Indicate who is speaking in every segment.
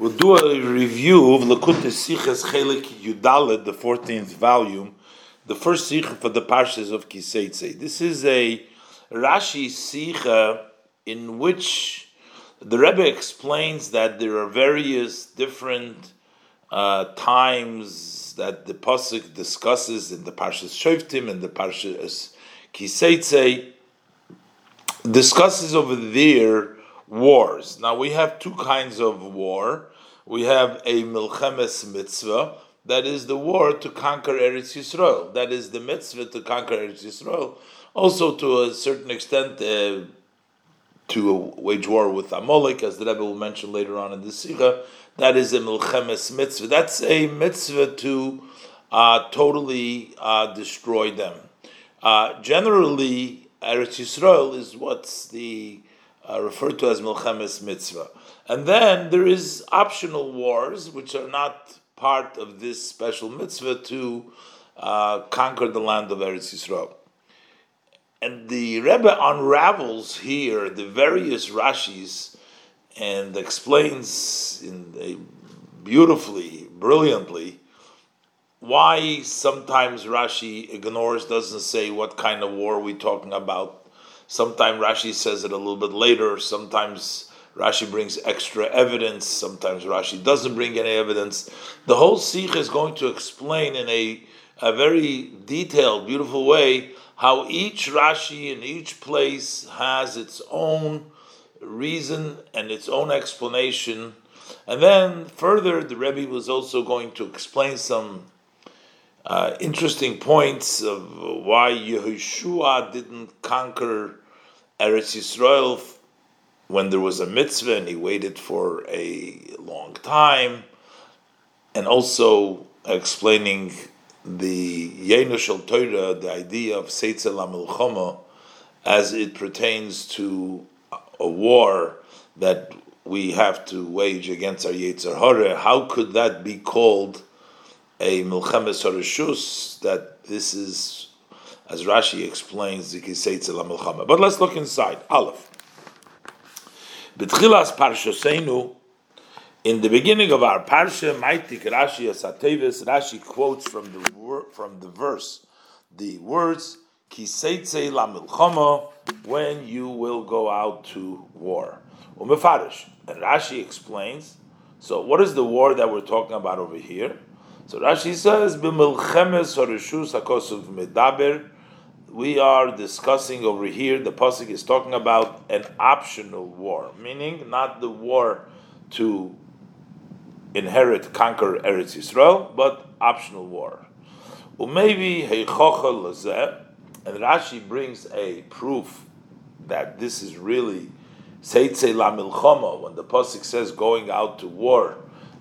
Speaker 1: We'll do a review of Likkutei Sichos Chelik Yudalet, the 14th volume, the first Sikha for the Parshas of Kiseitse. This is a Rashi Sikha in which the Rebbe explains that there are various different uh, times that the Pasuk discusses in the Parshas Shoftim and the Parshas Kiseitse, discusses over there wars. Now we have two kinds of war. We have a milchemes mitzvah, that is the war to conquer Eretz Yisrael. That is the mitzvah to conquer Eretz Yisrael. Also, to a certain extent, uh, to wage war with Amalek, as the Rebbe will mention later on in the Sikha. That is a milchemes mitzvah. That's a mitzvah to uh, totally uh, destroy them. Uh, generally, Eretz Yisrael is what's the uh, referred to as Milchemes Mitzvah. And then there is optional wars, which are not part of this special mitzvah to uh, conquer the land of Eretz Yisrael. And the Rebbe unravels here the various Rashis and explains in beautifully, brilliantly, why sometimes Rashi ignores, doesn't say what kind of war we're talking about Sometimes Rashi says it a little bit later. Sometimes Rashi brings extra evidence. Sometimes Rashi doesn't bring any evidence. The whole Sikh is going to explain in a, a very detailed, beautiful way how each Rashi in each place has its own reason and its own explanation. And then further, the Rebbe was also going to explain some uh, interesting points of why Yehoshua didn't conquer Eretz Yisrael when there was a mitzvah and he waited for a long time, and also explaining the Yenushal Torah, the idea of Seitzel HaMilchoma, as it pertains to a war that we have to wage against our Yetzer Hara. How could that be called a Milchemes Harashus? That this is as Rashi explains the Kiseitzel HaMelchama. But let's look inside. Aleph. B'tchilas Parshosenu, in the beginning of our Parsha, Maitik Rashi Asatevis, Rashi quotes from the from the verse the words Kiseitze LaMilchama, when you will go out to war. Umefarish. And Rashi explains, so what is the war that we're talking about over here? So Rashi says, B'milchemes Horishus HaKosuv Medaber, we are discussing over here, the Pasuk is talking about an optional war, meaning not the war to inherit, conquer Eretz Yisrael, but optional war. Umaybe heichocha and Rashi brings a proof that this is really seitze la milchama, when the Pasuk says going out to war.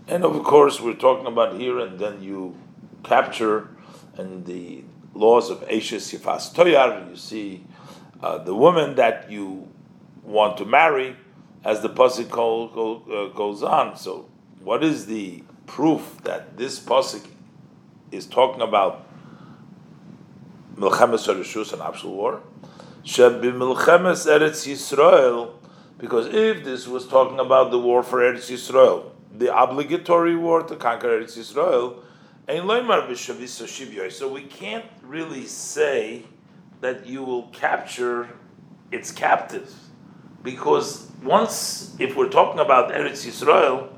Speaker 1: And of course, we're talking about here, and then you capture, and the laws of Ashes Yifas Toyar, you see uh, the woman that you want to marry, as the pasuk go, go, uh, goes on. So, what is the proof that this pasuk is talking about Milchemes Rishus, an actual war? Shebi Milchemes Eretz Yisrael, because if this was talking about the war for Eretz Yisrael, the obligatory war to conquer Eretz Yisrael, so we can't really say that you will capture its captives. Because once, if we're talking about Eretz Yisrael,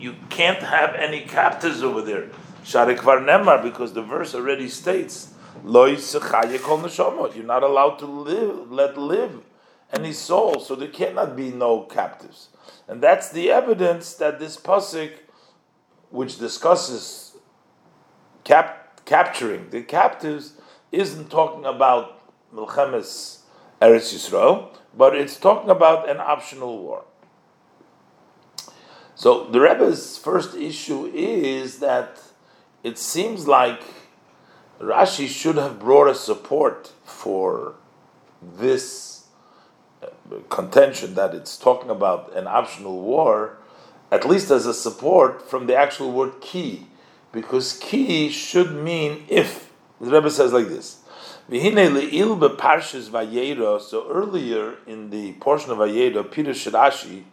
Speaker 1: you can't have any captives over there. Sharekvar Nemar, because the verse already states, You're not allowed to live, let live any soul, so there cannot be no captives. And that's the evidence that this pasuk, which discusses cap- capturing the captives isn't talking about Milchemes Eretz Yisrael, but it's talking about an optional war. So the Rebbe's first issue is that it seems like Rashi should have brought a support for this uh, contention that it's talking about an optional war, at least as a support from the actual word key because ki should mean if. The Rebbe says like this. So earlier in the portion of Vayera, Peter Shirashi,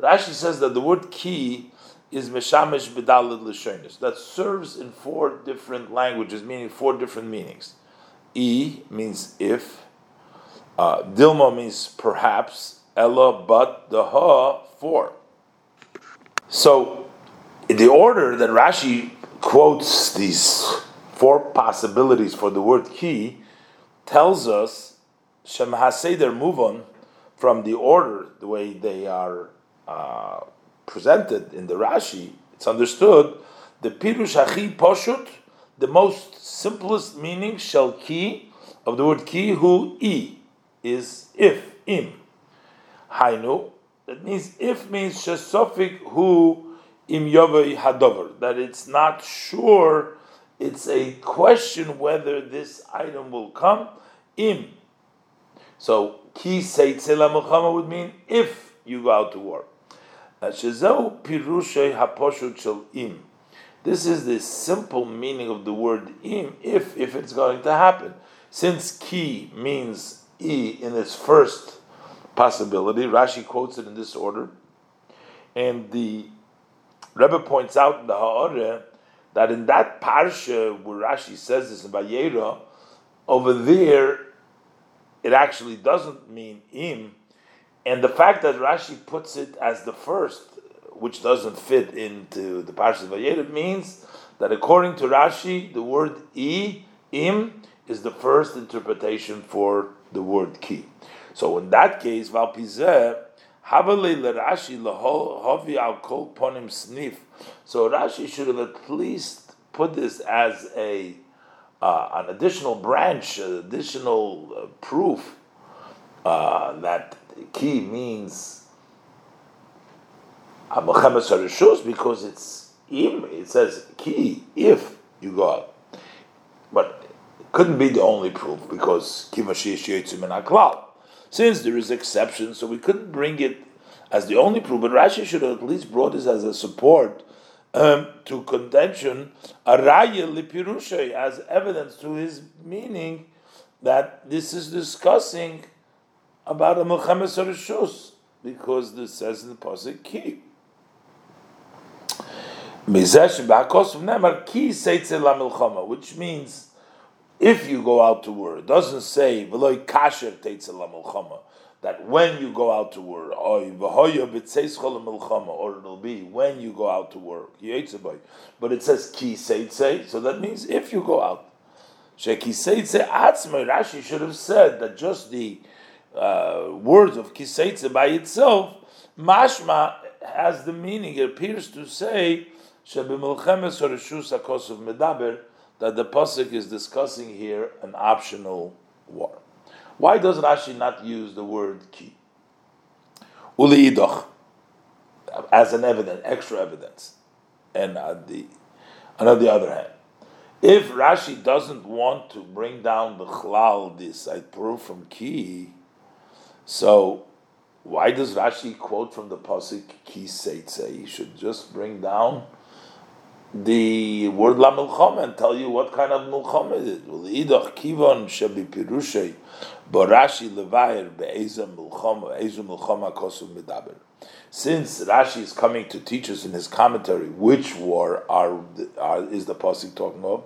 Speaker 1: Rashi says that the word ki is Meshamish B'dalid L'shonis. That serves in four different languages, meaning four different meanings. E means if, uh, Dilma means perhaps, Ella, but, the Ha, for. So, the order that Rashi quotes these four possibilities for the word ki, tells us Shem HaSeder move on from the order, the way they are uh, presented in the Rashi, it's understood the Pirush Hachi Poshut, the most simplest meaning, shall ki, of the word ki, who i, is if, im. Hainu, that means if means shesofik who im yovei hadover, that it's not sure, it's a question whether this item will come, im. So ki seitzela muchama would mean if you go out to war. Haposhut shel im. This is the simple meaning of the word im, if if it's going to happen. Since ki means i in its first possibility, Rashi quotes it in this order, and the Rebbe points out in the Ha'oreh that in that parsha where Rashi says this in Vayera, over there it actually doesn't mean im, and the fact that Rashi puts it as the first, which doesn't fit into the Parshat Vayera, means that according to Rashi, the word i, im, is the first interpretation for the word ki. So in that case, Valpizeh, Rashi lahovi al kol ponim snif. So Rashi should have at least put this as a uh, an additional branch, additional uh, proof uh, that ki means because it's im. It says ki if you go out, but it couldn't be the only proof because since there is exception, so we couldn't bring it as the only proof. But Rashi should have at least brought this as a support um, to contention, araya lipirushay, as evidence to his meaning that this is discussing about a Milchemes Harashus, because this says in the Pasuk ki. Which means if you go out to war, it doesn't say kasher that when you go out to war, or it'll be when you go out to work. But it says ki so that means if you go out. Rashi should have said that just the uh, words of kiseitze by itself, mashma has the meaning. It appears to say shebimilchemes horeshus akosov medaber that the pasuk is discussing here an optional war. Why does Rashi not use the word ki? Uli idoch as an evidence, extra evidence, and on the, on the other hand, if Rashi doesn't want to bring down the chlal, this I prove from ki, so why does Rashi quote from the pasuk ki seitze? He should just bring down the word la milchama and tell you what kind of milchama it is. Well, idach kivon shebi pirushei borashi levayir be'eza milchama ezu milchama kosu medaber. Since Rashi is coming to teach us in his commentary which war are, are is the pasuk talking of,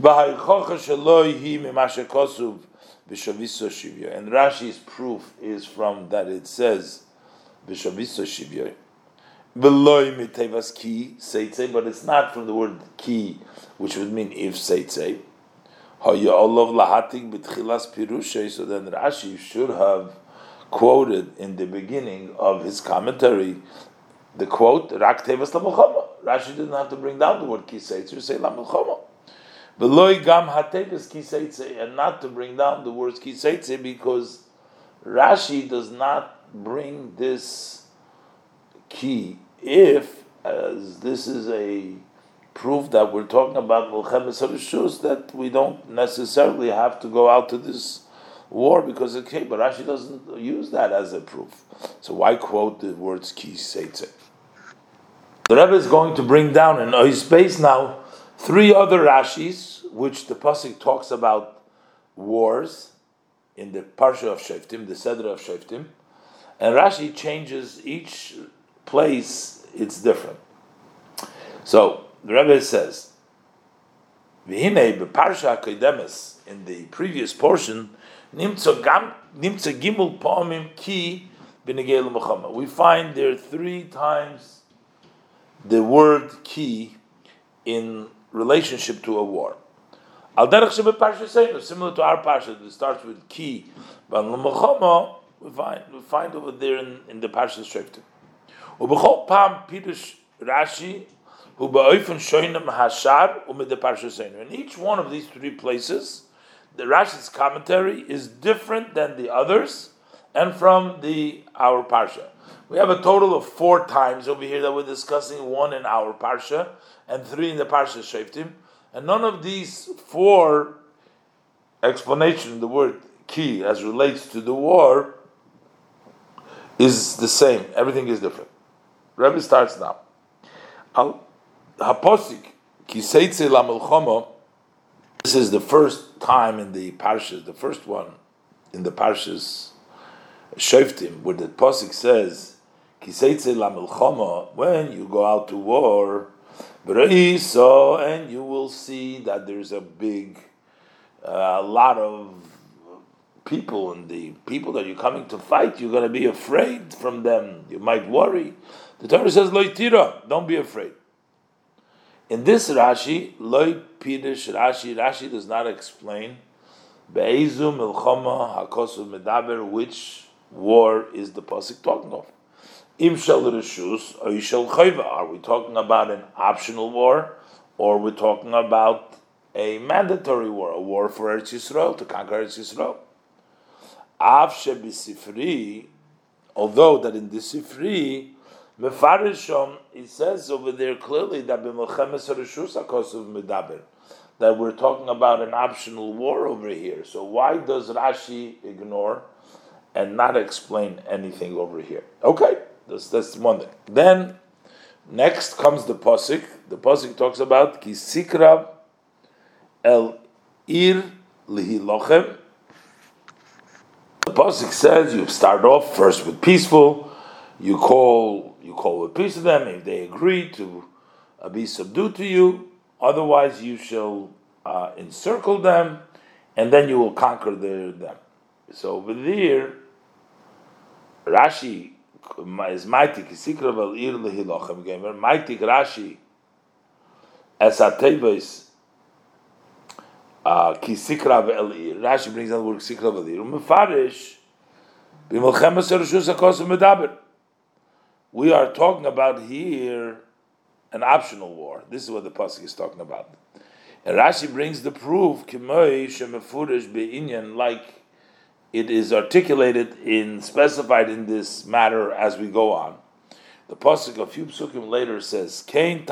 Speaker 1: v'haychocha Shivya. And Rashi's proof is from that it says Vishaviso Shivya. Beloy mitevas ki seitze, but it's not from the word ki, which would mean if seitze. Haya olav lahatik b'tchilas pirushay. So then Rashi should have quoted in the beginning of his commentary the quote Rak tevas Rashi didn't have to bring down the word ki seitze. Say la Veloy gam hatevis kiseitze, and not to bring down the words ki kiseitze because Rashi does not bring this key if, as this is a proof that we're talking about Mulchemes Harishus, that we don't necessarily have to go out to this war because it came, but Rashi doesn't use that as a proof. So why quote the words ki seitze? The Rebbe is going to bring down in his space now three other Rashis, which the pasuk talks about wars in the parsha of Shoftim, the Seder of Shoftim, and Rashi changes each place; it's different. So the Rebbe says, "V'hinei beparsha kodemes in the previous portion nimtza gimul pa'amim ki b'negel milchama." We find there three times the word ki in relationship to a war. Al derech shebe parsha similar to our parsha, it starts with ki, but l'machama we find we find over there in, in the parsha Shoftim. Pirush Rashi who ba'ofen shoynem hashar umid the parsha In each one of these three places, the Rashi's commentary is different than the others and from the our parsha. We have a total of four times over here that we're discussing, one in our parsha and three in the parsha Shoftim. And none of these four explanation, the word key as relates to the war, is the same. Everything is different. Rebbe starts now. Al haposik kiseitze. This is the first time in the parshas, the first one in the parshas Shoftim, where the posik says kiseitze lamelchomo. When you go out to war, so and you will see that there's a big, a uh, lot of people, and the people that you're coming to fight, you're going to be afraid from them. You might worry. The Torah says, Loitira, don't be afraid. In this Rashi, Loi Pidish Rashi, Rashi does not explain Be'ezu Milchama Hakosu Medaber, which war is the Pasuk talking of. Im shel reshus or shel chayva. Are we talking about an optional war, or we're talking about a mandatory war, a war for Eretz Yisrael to conquer Eretz Yisrael? Av shebisifri, although that in the Sifri, mefarishom, it says over there clearly that b'melchemes reshus akosuv medaber that we're talking about an optional war over here. So why does Rashi ignore and not explain anything over here? Okay. That's, that's one thing. Then, next comes the posik. The posik talks about kisikra el ir lihilochem. The posik says you start off first with peaceful. You call you call a peace to them if they agree to uh, be subdued to you. Otherwise, you shall uh, encircle them, and then you will conquer the, them. So over there, Rashi is mighty kisikra vel ir lehilochem gamer mighty Rashi as a tevis uh, kisikra vel ir Rashi brings out the word kisikra vel ir umefarish b'milchemes erushus hakos medaber we are talking about here an optional war this is what the pasuk is talking about and Rashi brings the proof like it is articulated in specified in this matter as we go on. The pasuk a few psukim later says, "Kain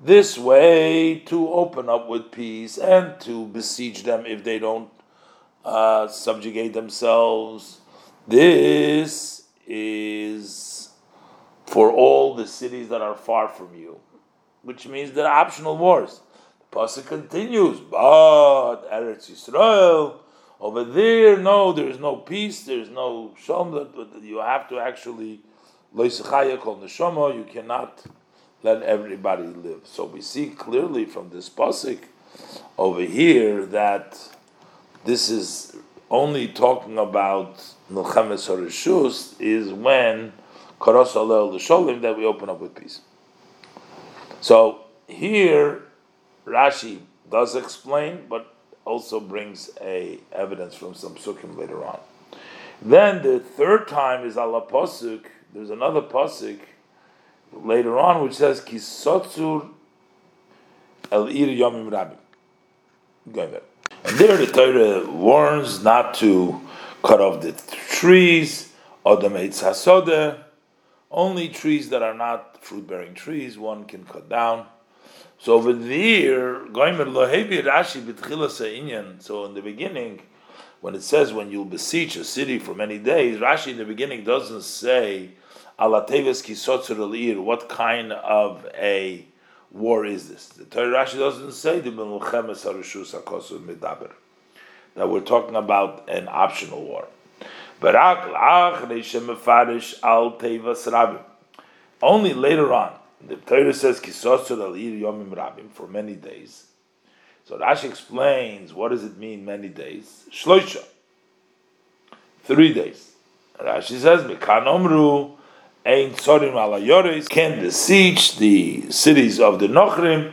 Speaker 1: This way to open up with peace and to besiege them if they don't uh, subjugate themselves. This is for all the cities that are far from you, which means they're optional wars. The Pasuk continues, but Eretz Yisrael over there, no, there is no peace, there is no shalom. But you have to actually loisachaya kol neshama. You cannot let everybody live. So we see clearly from this pasuk over here that this is only talking about Milchemes Harishus is when Karos Alel L'Sholim that we open up with peace. So here Rashi does explain, but also brings a evidence from some psukim later on. Then the third time is Allah pasuk. There's another pasuk later on which says kisotzur el ir yomim rabim. Going there. And there the Torah warns not to cut off the trees, odam eitz only trees that are not fruit-bearing trees one can cut down. So over there, So in the beginning, when it says when you'll beseech a city for many days, Rashi in the beginning doesn't say What kind of a war is this? The Torah Rashi doesn't say the medaber that we're talking about an optional war. Only later on, the Torah says al yomim rabim for many days. So Rashi explains what does it mean many days? Shloisha, three days. Rashi says mekanomru ein tzorim ala can besiege the cities of the Nochrim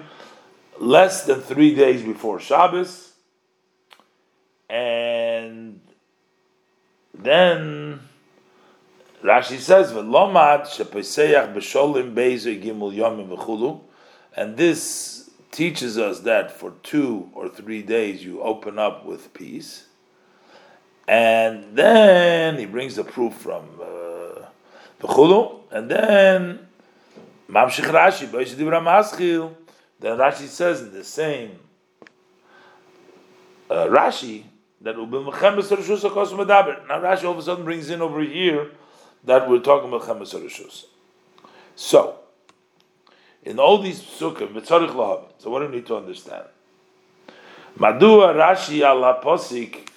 Speaker 1: less than three days before Shabbos, and then Rashi says, "V'lomad shepeseach b'sholim beizu gimul yomim v'chulu," and this teaches us that for two or three days you open up with peace, and then he brings the proof from uh, v'chulu, and then mamshich Rashi b'eizu dibra maschil. Then Rashi says in the same uh, Rashi that Now Rashi all of a sudden brings in over here that we're talking about Chemes Rishus. So, in all these psukim, so what do we need to understand? Madua Rashi ala posik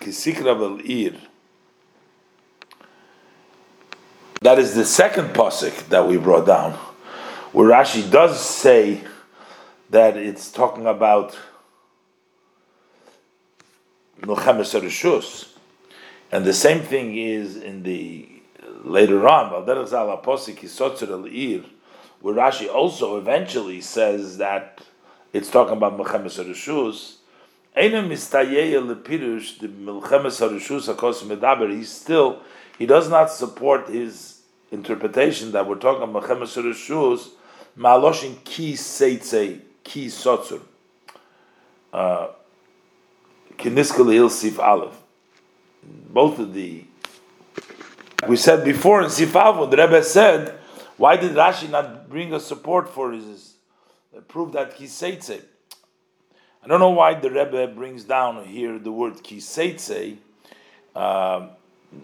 Speaker 1: kisikra ir. That is the second posik that we brought down, where Rashi does say that it's talking about Milchemes Rishus. And the same thing is in the later on, where Rashi also eventually says that it's talking about Milchemes Rishus. He's still, he does not support his interpretation that we're talking about Milchemes Rishus, Maloshin ki seitze ki sotzur. Uh, Uh, Kiniskal Sif Aleph both of the. We said before in Sif Sifavon, the Rebbe said, why did Rashi not bring a support for his uh, prove that kiseitze? I don't know why the Rebbe brings down here the word kiseitze. Uh,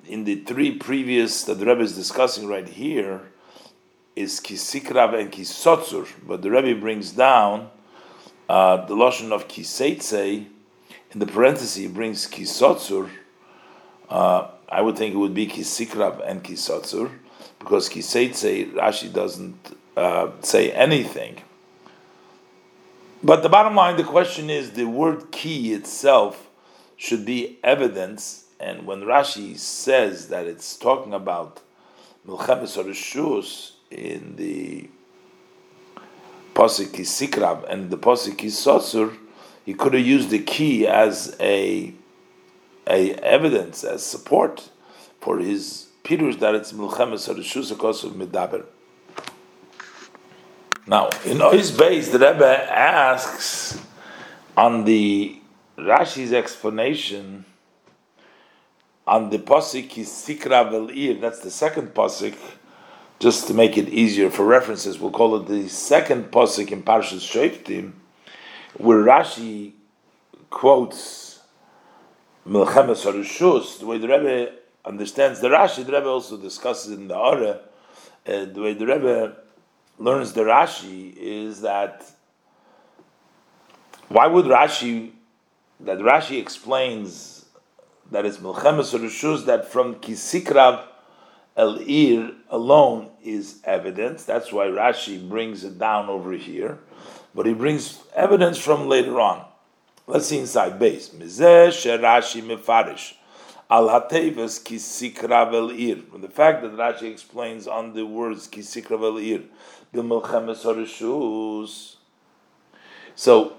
Speaker 1: in the three previous that the Rebbe is discussing right here is kisikrav and kisotzur, but the Rebbe brings down uh, the lotion of kiseitze. In the parenthesis, he brings kisotzur uh, I would think it would be kisikrav and kisotzur, because kiseitze Rashi doesn't uh, say anything. But the bottom line, the question is the word ki itself should be evidence, and when Rashi says that it's talking about milchemes or in the posik kisikrav and the posik kisotzur, he could have used the key as a a evidence as support for his pirush that it's milchemes or rishus of. Now, in his base, the Rebbe asks on the Rashi's explanation on the posik is sikra velir. That's the second posik. Just to make it easier for references, we'll call it the second posik in Parshas Shoftim, where Rashi quotes Milchemes Harushus, the way the Rebbe understands the Rashi, the Rebbe also discusses in the Ara, uh, the way the Rebbe learns the Rashi is that why would Rashi, that Rashi explains that it's Milchemes Harushus, that from Kisikrav El Ir alone is evidence. That's why Rashi brings it down over here. But he brings evidence from later on. Let's see inside base. Mizeh sherashi mefarish al hatevas kisikravel ir. From the fact that Rashi explains on the words kisikravel ir, b'melchemes harishus. So,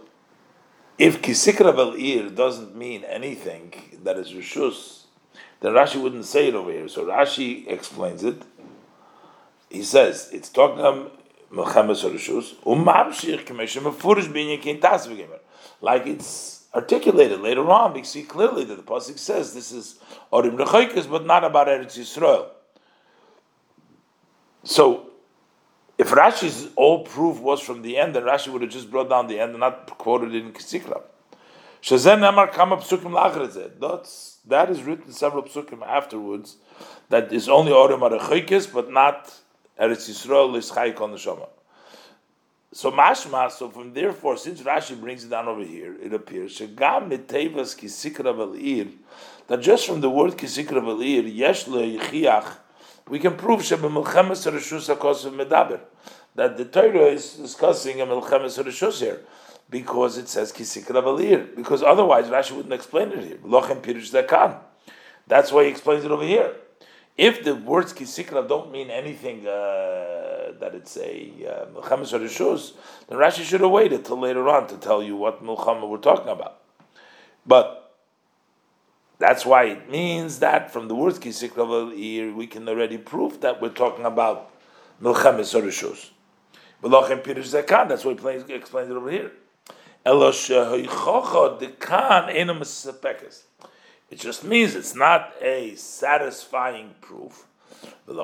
Speaker 1: if kisikravel ir doesn't mean anything that is rishus, then Rashi wouldn't say it over here. So Rashi explains it. He says it's talking about melchemes harishus umamshich k'meshem mefurish b'inyakin tas v'gemer like it's articulated later on. We see clearly that the pasuk says this is Orim Rechoikas, but not about Eretz Yisrael. So, if Rashi's all proof was from the end, then Rashi would have just brought down the end and not quoted it in Kisikra. Shazen Amar Kama Psukim That's that is written several psukim afterwards. That is only Orim Rechoikas, but not Eretz Yisrael is Chayik on the Shema. So mashma, so from therefore, since Rashi brings it down over here, it appears shagam mitevas kisikra v'lir that just from the word kisikra v'lir yesh yichiach we can prove Shebemilchemes Rishus HaKosav Medaber that the Torah is discussing a Milchemes Rishus here because it says Kisikra Balir. Because otherwise Rashi wouldn't explain it here. Lochem Pirush Zakan. That's why he explains it over here. If the words Kisikra don't mean anything uh, that it's a uh, Milchemes Rishus, then Rashi should have waited till later on to tell you what Milchama we're talking about. But that's why it means that from the words Kisikra here we can already prove that we're talking about Milchemes Orishus. Velochem Pirush Zakan, that's what he explains it over here. It just means it's not a satisfying proof. And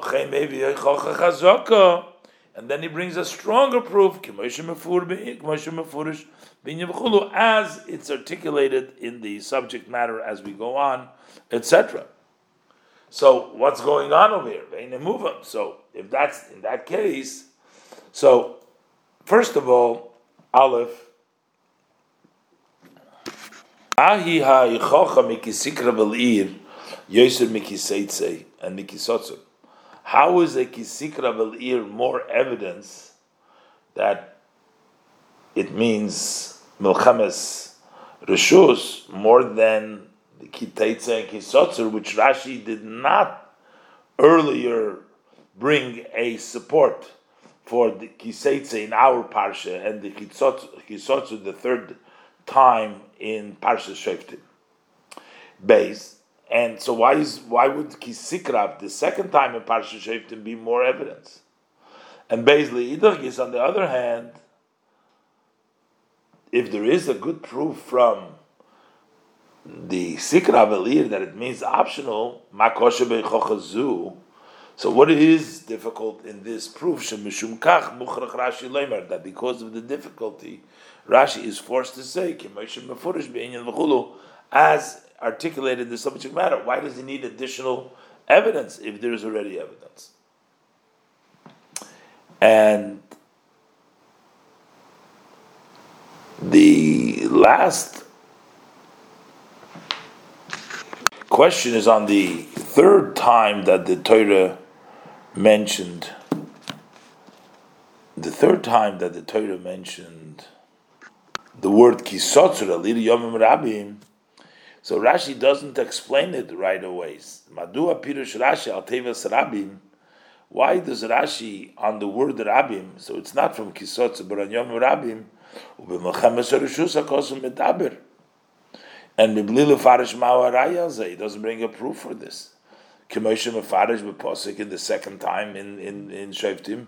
Speaker 1: then he brings a stronger proof, as it's articulated in the subject matter as we go on, etc. So what's going on over here? So if that's in that case, so first of all, Aleph. Ahi ha'ichocha mikisikra bel'ir, yoser mikiseitze, and mikisotzu. How is a kisikra bel'ir more evidence that it means milchemes rishus more than the kitaitze and kisotzer, which Rashi did not earlier bring a support for the kiseitze in our parsha and the kisotzer the third time in parsha shoftim base. And so why is why would kisikrav the second time in parsha shoftim be more evidence? And basically, idagis on the other hand if there is a good proof from the Sikra Velir that it means optional, so what is difficult in this proof? That because of the difficulty, Rashi is forced to say, as articulated in the subject matter. Why does he need additional evidence if there is already evidence? And The last question is on the third time that the Torah mentioned. The third time that the Torah mentioned the word kisotzra, liri yomim rabim, so Rashi doesn't explain it right away. Madua pirush Rashi al tevas rabim. Why does Rashi on the word rabim? So it's not from kisotzra, but on yomim rabim and Miblil Farish Mawaraya, he doesn't bring a proof for this. Kemoshe Mefarish Beposik in the second time in in in Shoftim,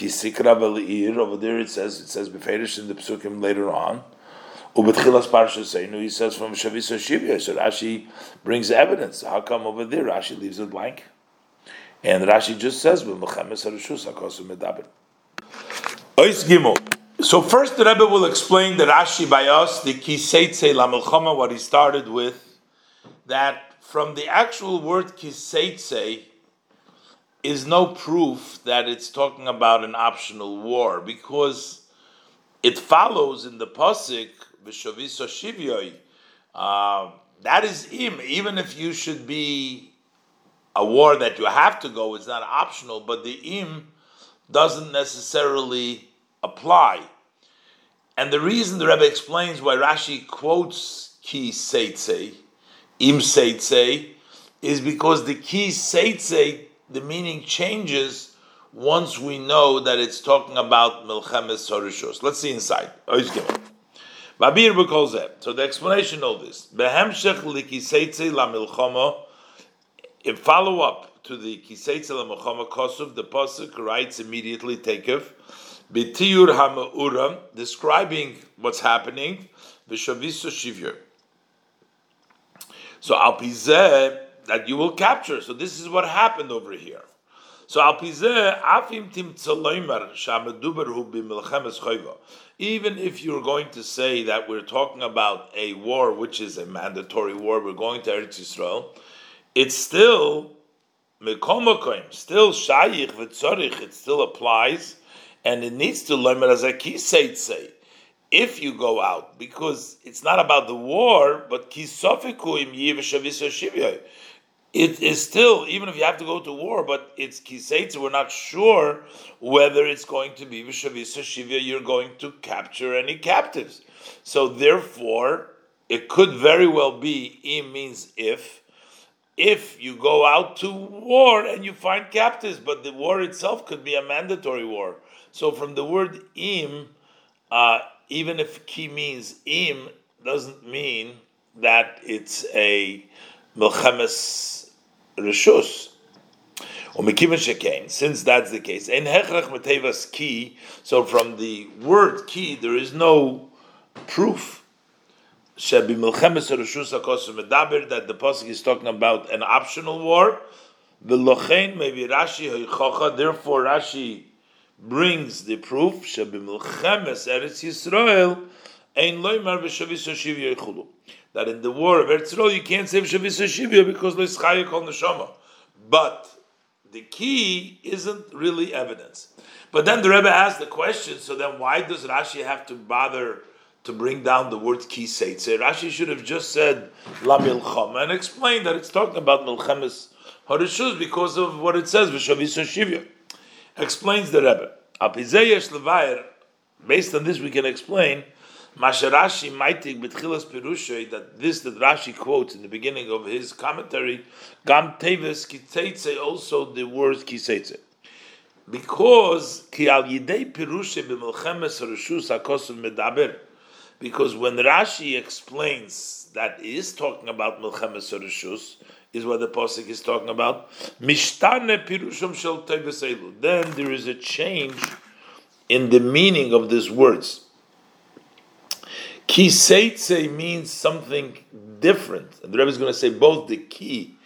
Speaker 1: Kisikra Bel'ir over there it says it says Beferish in the Psukim later on. Ubetchilas Parsha Seinu he says from Shavisa Shivya. So Rashi brings evidence. How come over there Rashi leaves it blank? And Rashi just says. So first, the Rebbe will explain the Rashi by us, the Kiseitze Lamilchama, what he started with, that from the actual word Kiseitze is no proof that it's talking about an optional war, because it follows in the Pasik, Vishaviso Shivyoy, uh, that is im, even if you should be a war that you have to go, it's not optional, but the im doesn't necessarily apply. And the reason the Rebbe explains why Rashi quotes ki seitze, im seitze, is because the ki seitze, the meaning changes once we know that it's talking about milchemes horishos. Let's see inside. Oh, Babir b'kolzeh. So the explanation of this. Behemshech likiseitze la milchama. In follow up to the kiseitze la milchama kosov, the pasuk writes immediately takef. B'tiyur ha'ma'ura, describing what's happening, v'shaviso shivir. So al that you will capture. So this is what happened over here. So. Even if you're going to say that we're talking about a war, which is a mandatory war, we're going to Eretz Yisrael, it's still mekomokoim, still shayich v'tzorich, it still applies and it needs to learn as a say if you go out, because it's not about the war, but kisofiku im it is still, even if you have to go to war, but it's kiseitza, we're not sure whether it's going to be Vishavisa Shivya, you're going to capture any captives. So therefore, it could very well be, im means if, if you go out to war and you find captives, but the war itself could be a mandatory war. So from the word im, uh, even if ki means im, doesn't mean that it's a milchemes rishus. Since that's the case, in hechrach metevas ki. So from the word ki, there is no proof. Shebi milchemes rishus hakosu medaber that the pasuk is talking about an optional war. V'lochein maybe Rashi hoichocha. Therefore, Rashi brings the proof. Shebi milchemes eretz Yisrael that in the war of Eretz you can't say Shavis Shivya because there's Chayik on the Shama. But the key isn't really evidence. But then the Rebbe asked the question, so then why does Rashi have to bother to bring down the word ki seitze? Rashi should have just said la milchama and explained that it's talking about milchemes harishus because of what it says v'shavis shivya. Explains the Rebbe. Based on this, we can explain Masharashi maitig betchilas perushay that this that Rashi quotes in the beginning of his commentary, gam teves kitzeitze also the word kitzeitze. Because ki al yidei perushay b'melchemes rishus hakosuv medaber. Because when Rashi explains that he is talking about melchemes rishus, is what the posik is talking about. Mishtane pirusham shel Then there is a change in the meaning of these words. Kiseitse means something different. And the Rebbe is going to say both the ki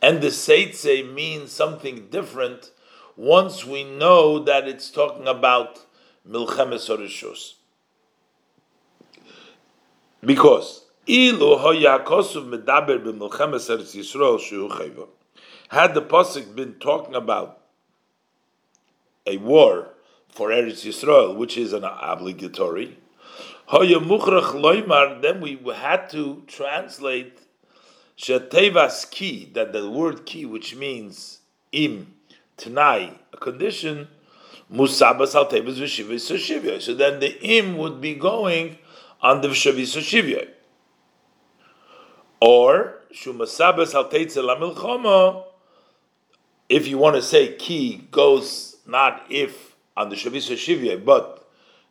Speaker 1: and the seitse means something different once we know that it's talking about milchemes orishus. Because ilu hoyakosuv medaber b'milchemes eretz Yisrael shu Had the pasuk been talking about a war for Eretz Yisrael, which is an obligatory, then we had to translate Shetevas ki, that the word ki, which means im, tnai, a condition, musabas al tevas v'shivya So then the im would be going on the v'shavis shivya. Or shumasabas al teitzel if you want to say ki goes not if on the shavis shivya, but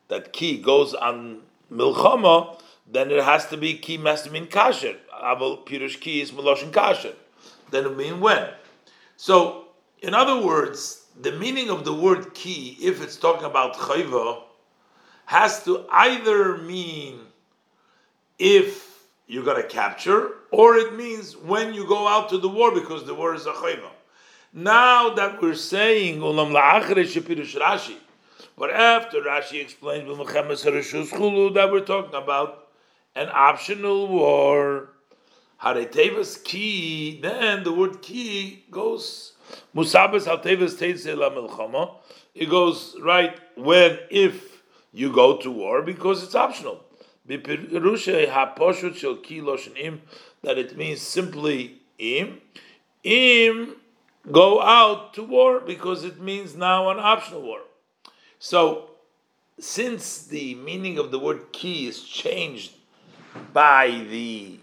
Speaker 1: that ki goes on milchama, then it has to be ki has to mean kasher. Aval pirush ki is meloshin kasher. Then it mean when. So, in other words, the meaning of the word ki, if it's talking about chayva, has to either mean if you're going to capture, or it means when you go out to the war because the war is a chayva. Now that we're saying ulam la'achre shepirush Rashi, but after Rashi explains that we're talking about an optional war, Haretevas ki, then the word ki goes musabes Musabas Hatevas Milchama. It goes right when if you go to war because it's optional. That it means simply im. Im go out to war because it means now an optional war. So, since the meaning of the word key is changed by the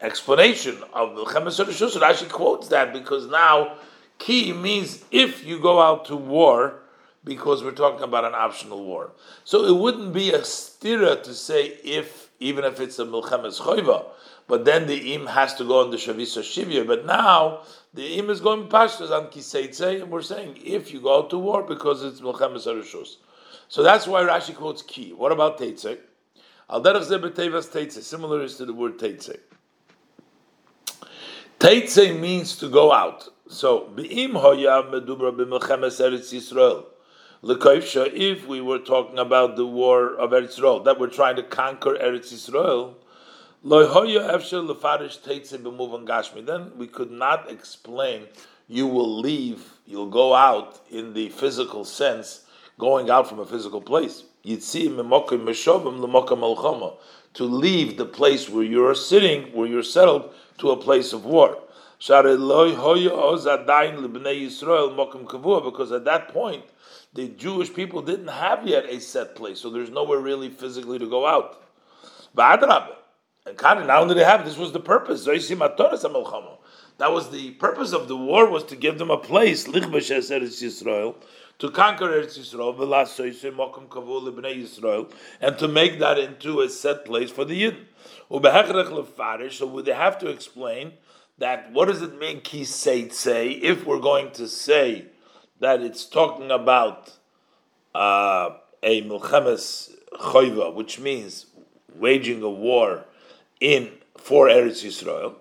Speaker 1: explanation of the Rishus, Rashi quotes that because now key means if you go out to war, because we're talking about an optional war. So it wouldn't be a stira to say if, even if it's a milchemes choiva, but then the im has to go on the shavisa shivya. But now the im is going pashtas on kiseitze, and we're saying if you go to war because it's milchemes arishus. So that's why Rashi quotes ki. What about teitze? Al derech zebetevas teitze. Similar is to the word teitze. Teitze means to go out. So beim hoya medubra b'milchemes eretz Yisrael. If we were talking about the war of Eretz Yisrael, that we're trying to conquer Eretz Yisrael, then we could not explain you will leave, you'll go out in the physical sense, going out from a physical place. To leave the place where you're sitting, where you're settled, to a place of war. Because at that point, the Jewish people didn't have yet a set place, so there's nowhere really physically to go out. And kind of only they have this was the purpose. That was the purpose of the war was to give them a place, to conquer Eretz Yisrael, and to make that into a set place for the Yidden. So would they have to explain that what does it mean if we're going to say that it's talking about uh, a milchemes choiva, which means waging a war in for Eretz Yisrael,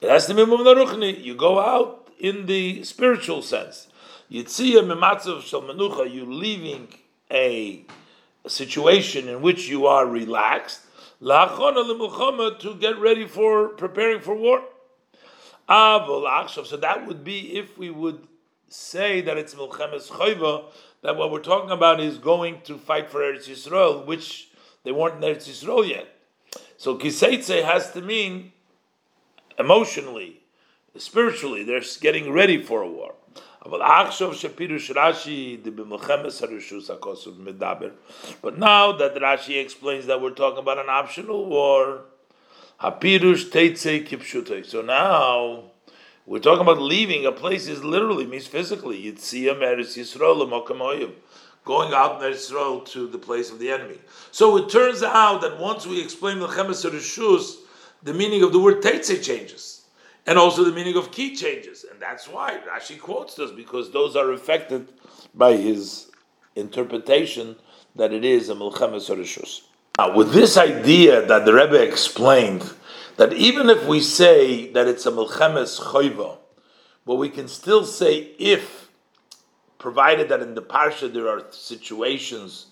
Speaker 1: it has to be mumnaruchni. You go out in the spiritual sense. Yitzia mimatzav shel menucha. You leaving a situation in which you are relaxed. La'achona to get ready for preparing for war. So that would be if we would say that it's Milchemes Chayva, that what we're talking about is going to fight for Eretz Yisrael, which they weren't in Eretz Yisrael yet. So Kiseitze has to mean emotionally, spiritually, they're getting ready for a war. But now that Rashi explains that we're talking about an optional war. So now we're talking about leaving a place is literally means physically. Yitziyah Eretz Yisrael. Going out in Israel to the place of the enemy. So it turns out that once we explain the Chemes Rishus, the meaning of the word Teitze changes. And also the meaning of key changes. And that's why Rashi quotes this, because those are affected by his interpretation that it is a Milchemes Rishus. Now, with this idea that the Rebbe explained, that even if we say that it's a milchemes choiva, but we can still say if, provided that in the parsha there are situations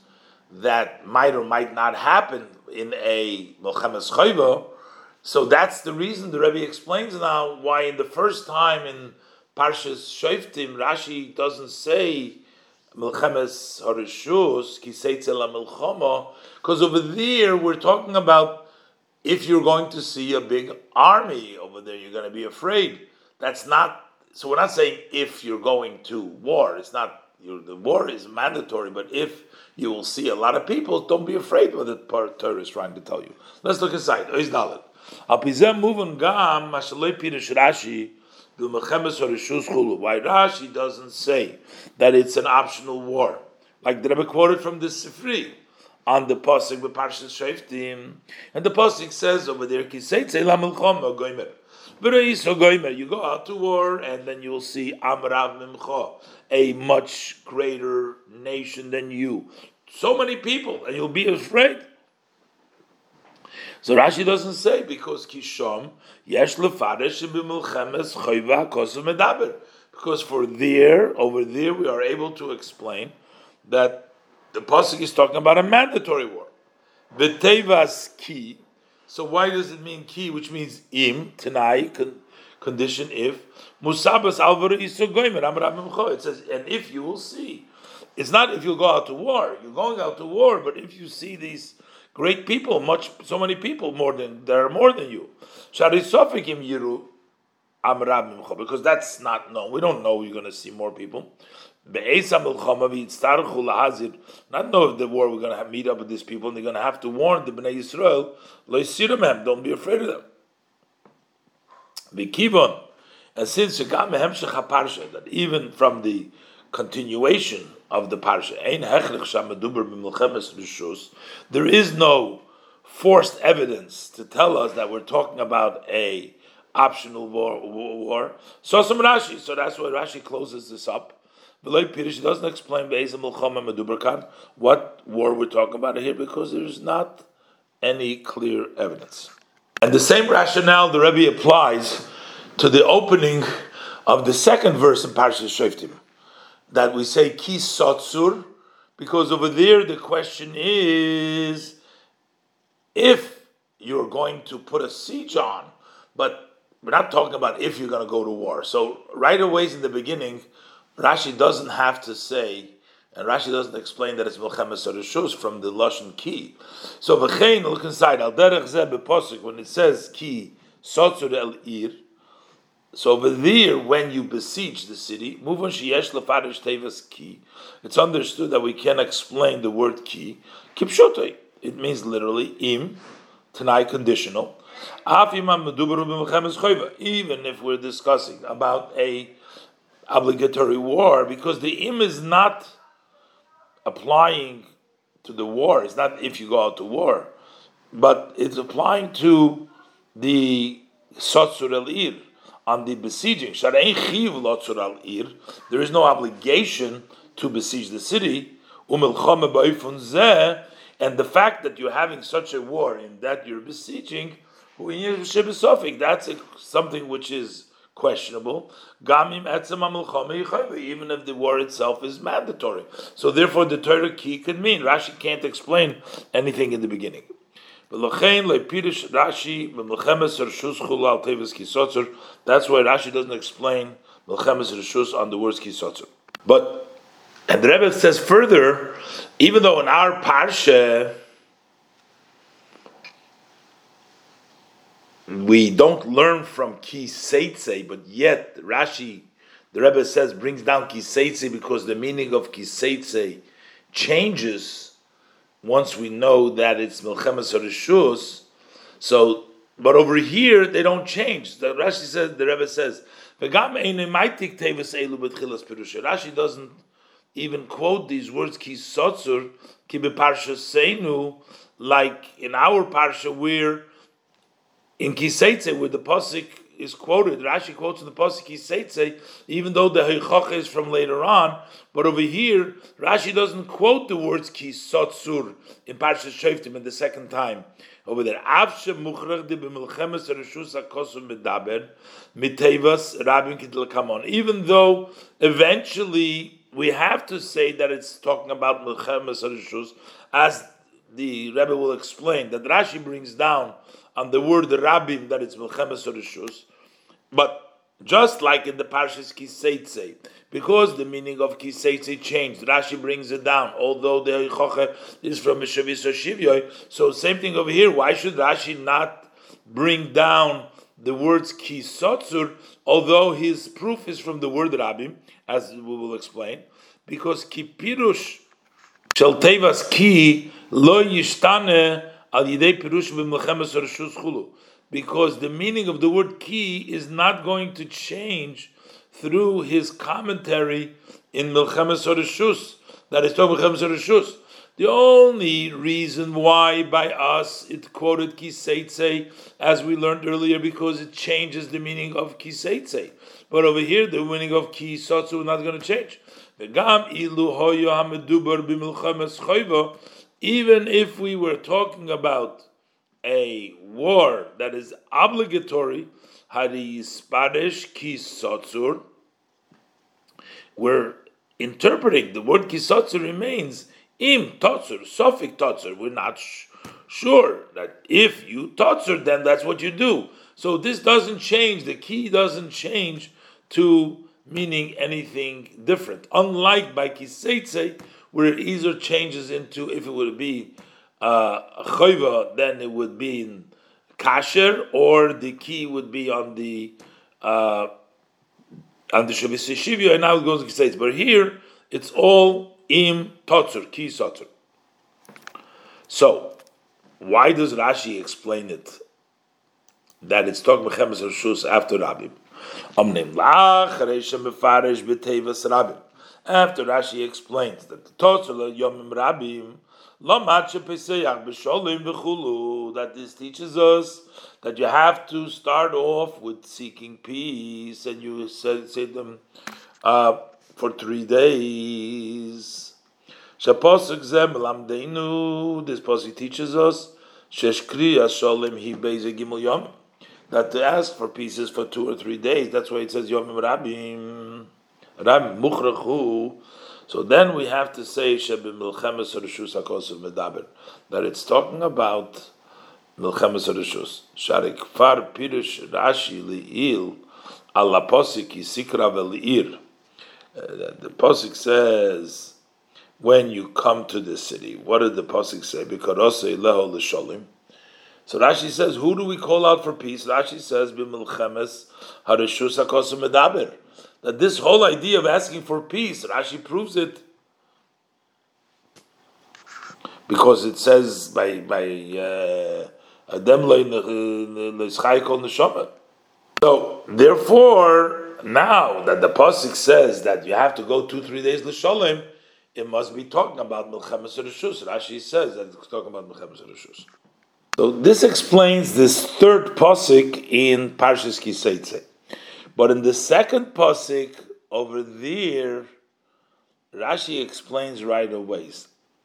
Speaker 1: that might or might not happen in a milchemes choiva, so that's the reason the Rebbe explains now why in the first time in Parshas Shoftim Rashi doesn't say Milchemes Harishus, Kiseitze La Milchama, because over there we're talking about if you're going to see a big army over there, you're going to be afraid. That's not, so we're not saying if you're going to war, it's not, the war is mandatory, but if you will see a lot of people, don't be afraid what the Torah is trying to tell you. Let's look inside. Gam, why Rashi doesn't say that it's an optional war, like the Rebbe quoted from the Sifri on the pasuk with Parshas Shoftim, and the pasuk says over there, "Kiseitze lamilchom goimer." You go out to war, and then you will see Amrav Mimcha, a much greater nation than you. So many people, and you'll be afraid. So Rashi doesn't say because kishom yesh. Because for there, over there, we are able to explain that the pasuk is talking about a mandatory war. V'tevas ki. So why does it mean ki, which means im tenai con, condition if musabas alvar isogoimer It says, and if you will see, it's not if you go out to war. You're going out to war, but if you see these great people, much so many people more than there are more than you. yiru because that's not known. We don't know you're going to see more people. Not know if the war we're going to meet up with these people and they're going to have to warn the Bnei Yisrael, don't be afraid of them. And since that even from the continuation of the parsha. There is no forced evidence to tell us that we're talking about a optional war. war. So some Rashi, so that's why Rashi closes this up. Pirish doesn't explain what war we're talking about here because there's not any clear evidence. And the same rationale the Rebbe applies to the opening of the second verse in Parshas Shoftim that we say ki sotsur, because over there the question is if you're going to put a siege on, but we're not talking about if you're going to go to war. So right away in the beginning, Rashi doesn't have to say, and Rashi doesn't explain that it's Milchemes Rishus from the Lashon Ki. So v'chein, look inside, al derech zeh when it says Ki sotsur el ir, So over there, when you besiege the city, move on sheyesh lefarish tevas ki. It's understood that we can explain the word ki. Kipshote. It means literally im, tanai conditional. Even if we're discussing about a obligatory war, because the im is not applying to the war. It's not if you go out to war, but it's applying to the sotzur el ir on the besieging. There is no obligation to besiege the city. And the fact that you're having such a war in that you're besieging, that's something which is questionable. Even if the war itself is mandatory. So therefore the Torah key could mean Rashi can't explain anything in the beginning. That's why Rashi doesn't explain Milchemes Rishus on the words Kisotzer. But and the Rebbe says further, even though in our parsha we don't learn from Kiseitse, but yet Rashi, the Rebbe says, brings down Kiseitse because the meaning of Kiseitse changes once we know that it's Milchemes Rishus. So, but over here they don't change. The Rashi says, the Rebbe says, Rashi doesn't even quote these words ki sotzur ki like in our parsha where in kiseitze where the pasuk is quoted Rashi quotes in the pasuk kiseitze even though the heichach is from later on but over here Rashi doesn't quote the words ki sotzur in parsha shoftim in the second time. Over there avshe muchrach de b'milchemes reshus hakosum medaber mitevas rabin even though eventually we have to say that it's talking about Milchemes Rishus, as the Rebbe will explain, that Rashi brings down on the word Rabbim that it's Milchemes Rishus, but just like in the Parshas Kiseitze, because the meaning of Kiseitze changed, Rashi brings it down, although the Yichoche is from Mishavis Shivyoy, so same thing over here, why should Rashi not bring down the words Kisotzur, although his proof is from the word Rabbim, as we will explain, because kipirush shel tevas ki lo yishtane Because the meaning of the word ki is not going to change through his commentary in Milchemes Reshus, that is talking Milchemes Reshus. The only reason why by us it quoted kiseitse, as we learned earlier, because it changes the meaning of kiseitse. But over here, the meaning of kisotsu is not going to change. Even if we were talking about a war that is obligatory, hadi spadish kisotsur, we're interpreting the word kisotzur remains im totzur, sofik totzur. We're not sh- sure that if you totzur, then that's what you do. So this doesn't change. The key doesn't change to meaning anything different. Unlike by kiseitse, where it either changes into if it would be uh, chayva, then it would be in kasher, or the key would be on the uh, on the shavis shivya, and now it goes to kiseitse. But here it's all im totzur, ki sotzur. So, why does Rashi explain it that it's talking milchemes rishus after Rabbi? After Rashi explains that the totzur yomim Rabim that this teaches us that you have to start off with seeking peace, and you say, say them. Uh, for three days. This posuk teaches us. That to ask for pieces for two or three days. That's why it says yomim rabim. So then we have to say that it's talking about milchemes rishus. Sharik far pirush Rashi liil ala posik yisikra velir. Uh, the posik says, when you come to the city, what did the posik say? Because leho l'sholim. So Rashi says, who do we call out for peace? Rashi says, b'milchemes harishus hakosim medaber. That this whole idea of asking for peace, Rashi proves it because it says by by uh, Adem neshama. So therefore, now that the pasuk says that you have to go two three days l'sholem, it must be talking about milchemes rishus. Rashi says that it's talking about milchemes rishus. So this explains this third pasuk in Parshas Kiseitze. But in the second pasuk over there, Rashi explains right away.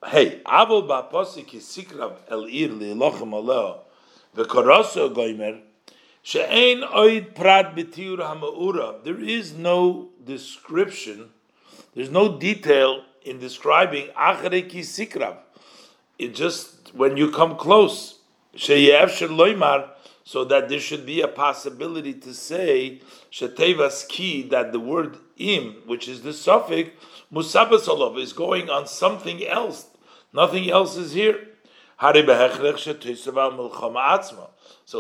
Speaker 1: Hey, avol ba pasuk isikrav el ir li lochem aleh v'koroso goimer she'ein oid prat b'tiur ha'ma'ura. There is no description, there's no detail in describing achere kisikrav. It just when you come close so that there should be a possibility to say shetevas that the word im, which is the suffix musabasolov, is going on something else. Nothing else is here. So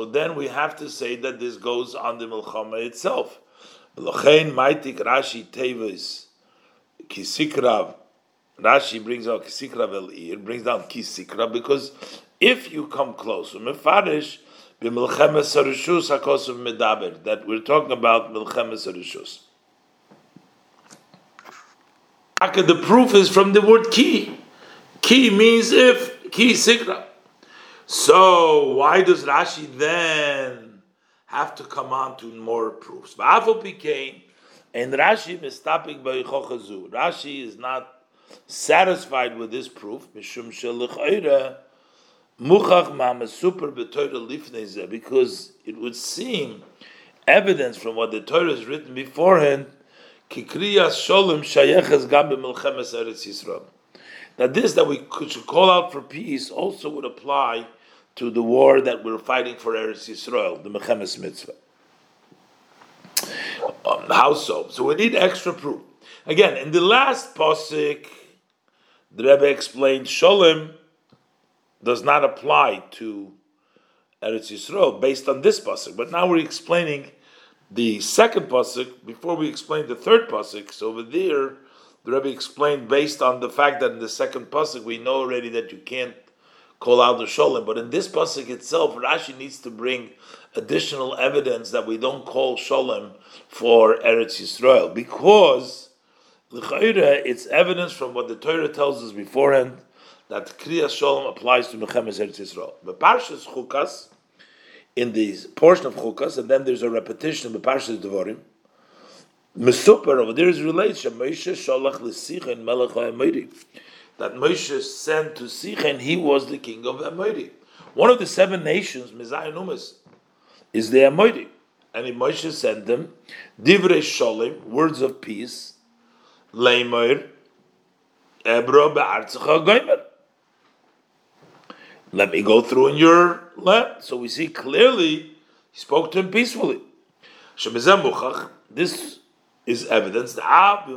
Speaker 1: then we have to say that this goes on the milchama itself. Rashi tevis kisikrav. Rashi brings out kisikrav el ir, brings down kisikra because if you come close, mefarish b'milchemes harishus hakosav medaber that we're talking about milchemes harishus. The proof is from the word ki. Ki means if ki sikra. So why does Rashi then have to come on to more proofs? became and Rashi mistapik by Rashi is not satisfied with this proof. Mishum Muchach mama super lifneze because it would seem evidence from what the Torah has written beforehand kikriyas sholem shayeches gam b'milchemes eretz Yisrael. That this that we should call out for peace also would apply to the war that we're fighting for Eretz Yisrael, the Milchemes Mitzvah. Um, how so? So we need extra proof. Again, in the last posik, the Rebbe explained Sholem does not apply to Eretz Yisrael based on this pasuk. But now we're explaining the second pasuk before we explain the third pasuk. So over there, the Rebbe explained based on the fact that in the second pasuk we know already that you can't call out the sholem, but in this pasuk itself, Rashi needs to bring additional evidence that we don't call sholem for Eretz Yisrael because it's evidence from what the Torah tells us beforehand that Kriyas Shalom applies to Milchemes Eretz Yisrael. But Parshas Chukas, in the portion of Chukas, and then there's a repetition of Parshas Devarim, Mesuper over there is related Moshe Sholach l'Sichon Melech HaEmiri that Moshe sent to Sichon, he was the king of Emiri. One of the seven nations, Mizai Numas, is the Emiri. And Moshe sent them Divrei Sholim, words of peace, Leimer, Ebro Be'artzecha Goimer let me go through in your land. So we see clearly he spoke to him peacefully. This is evidence that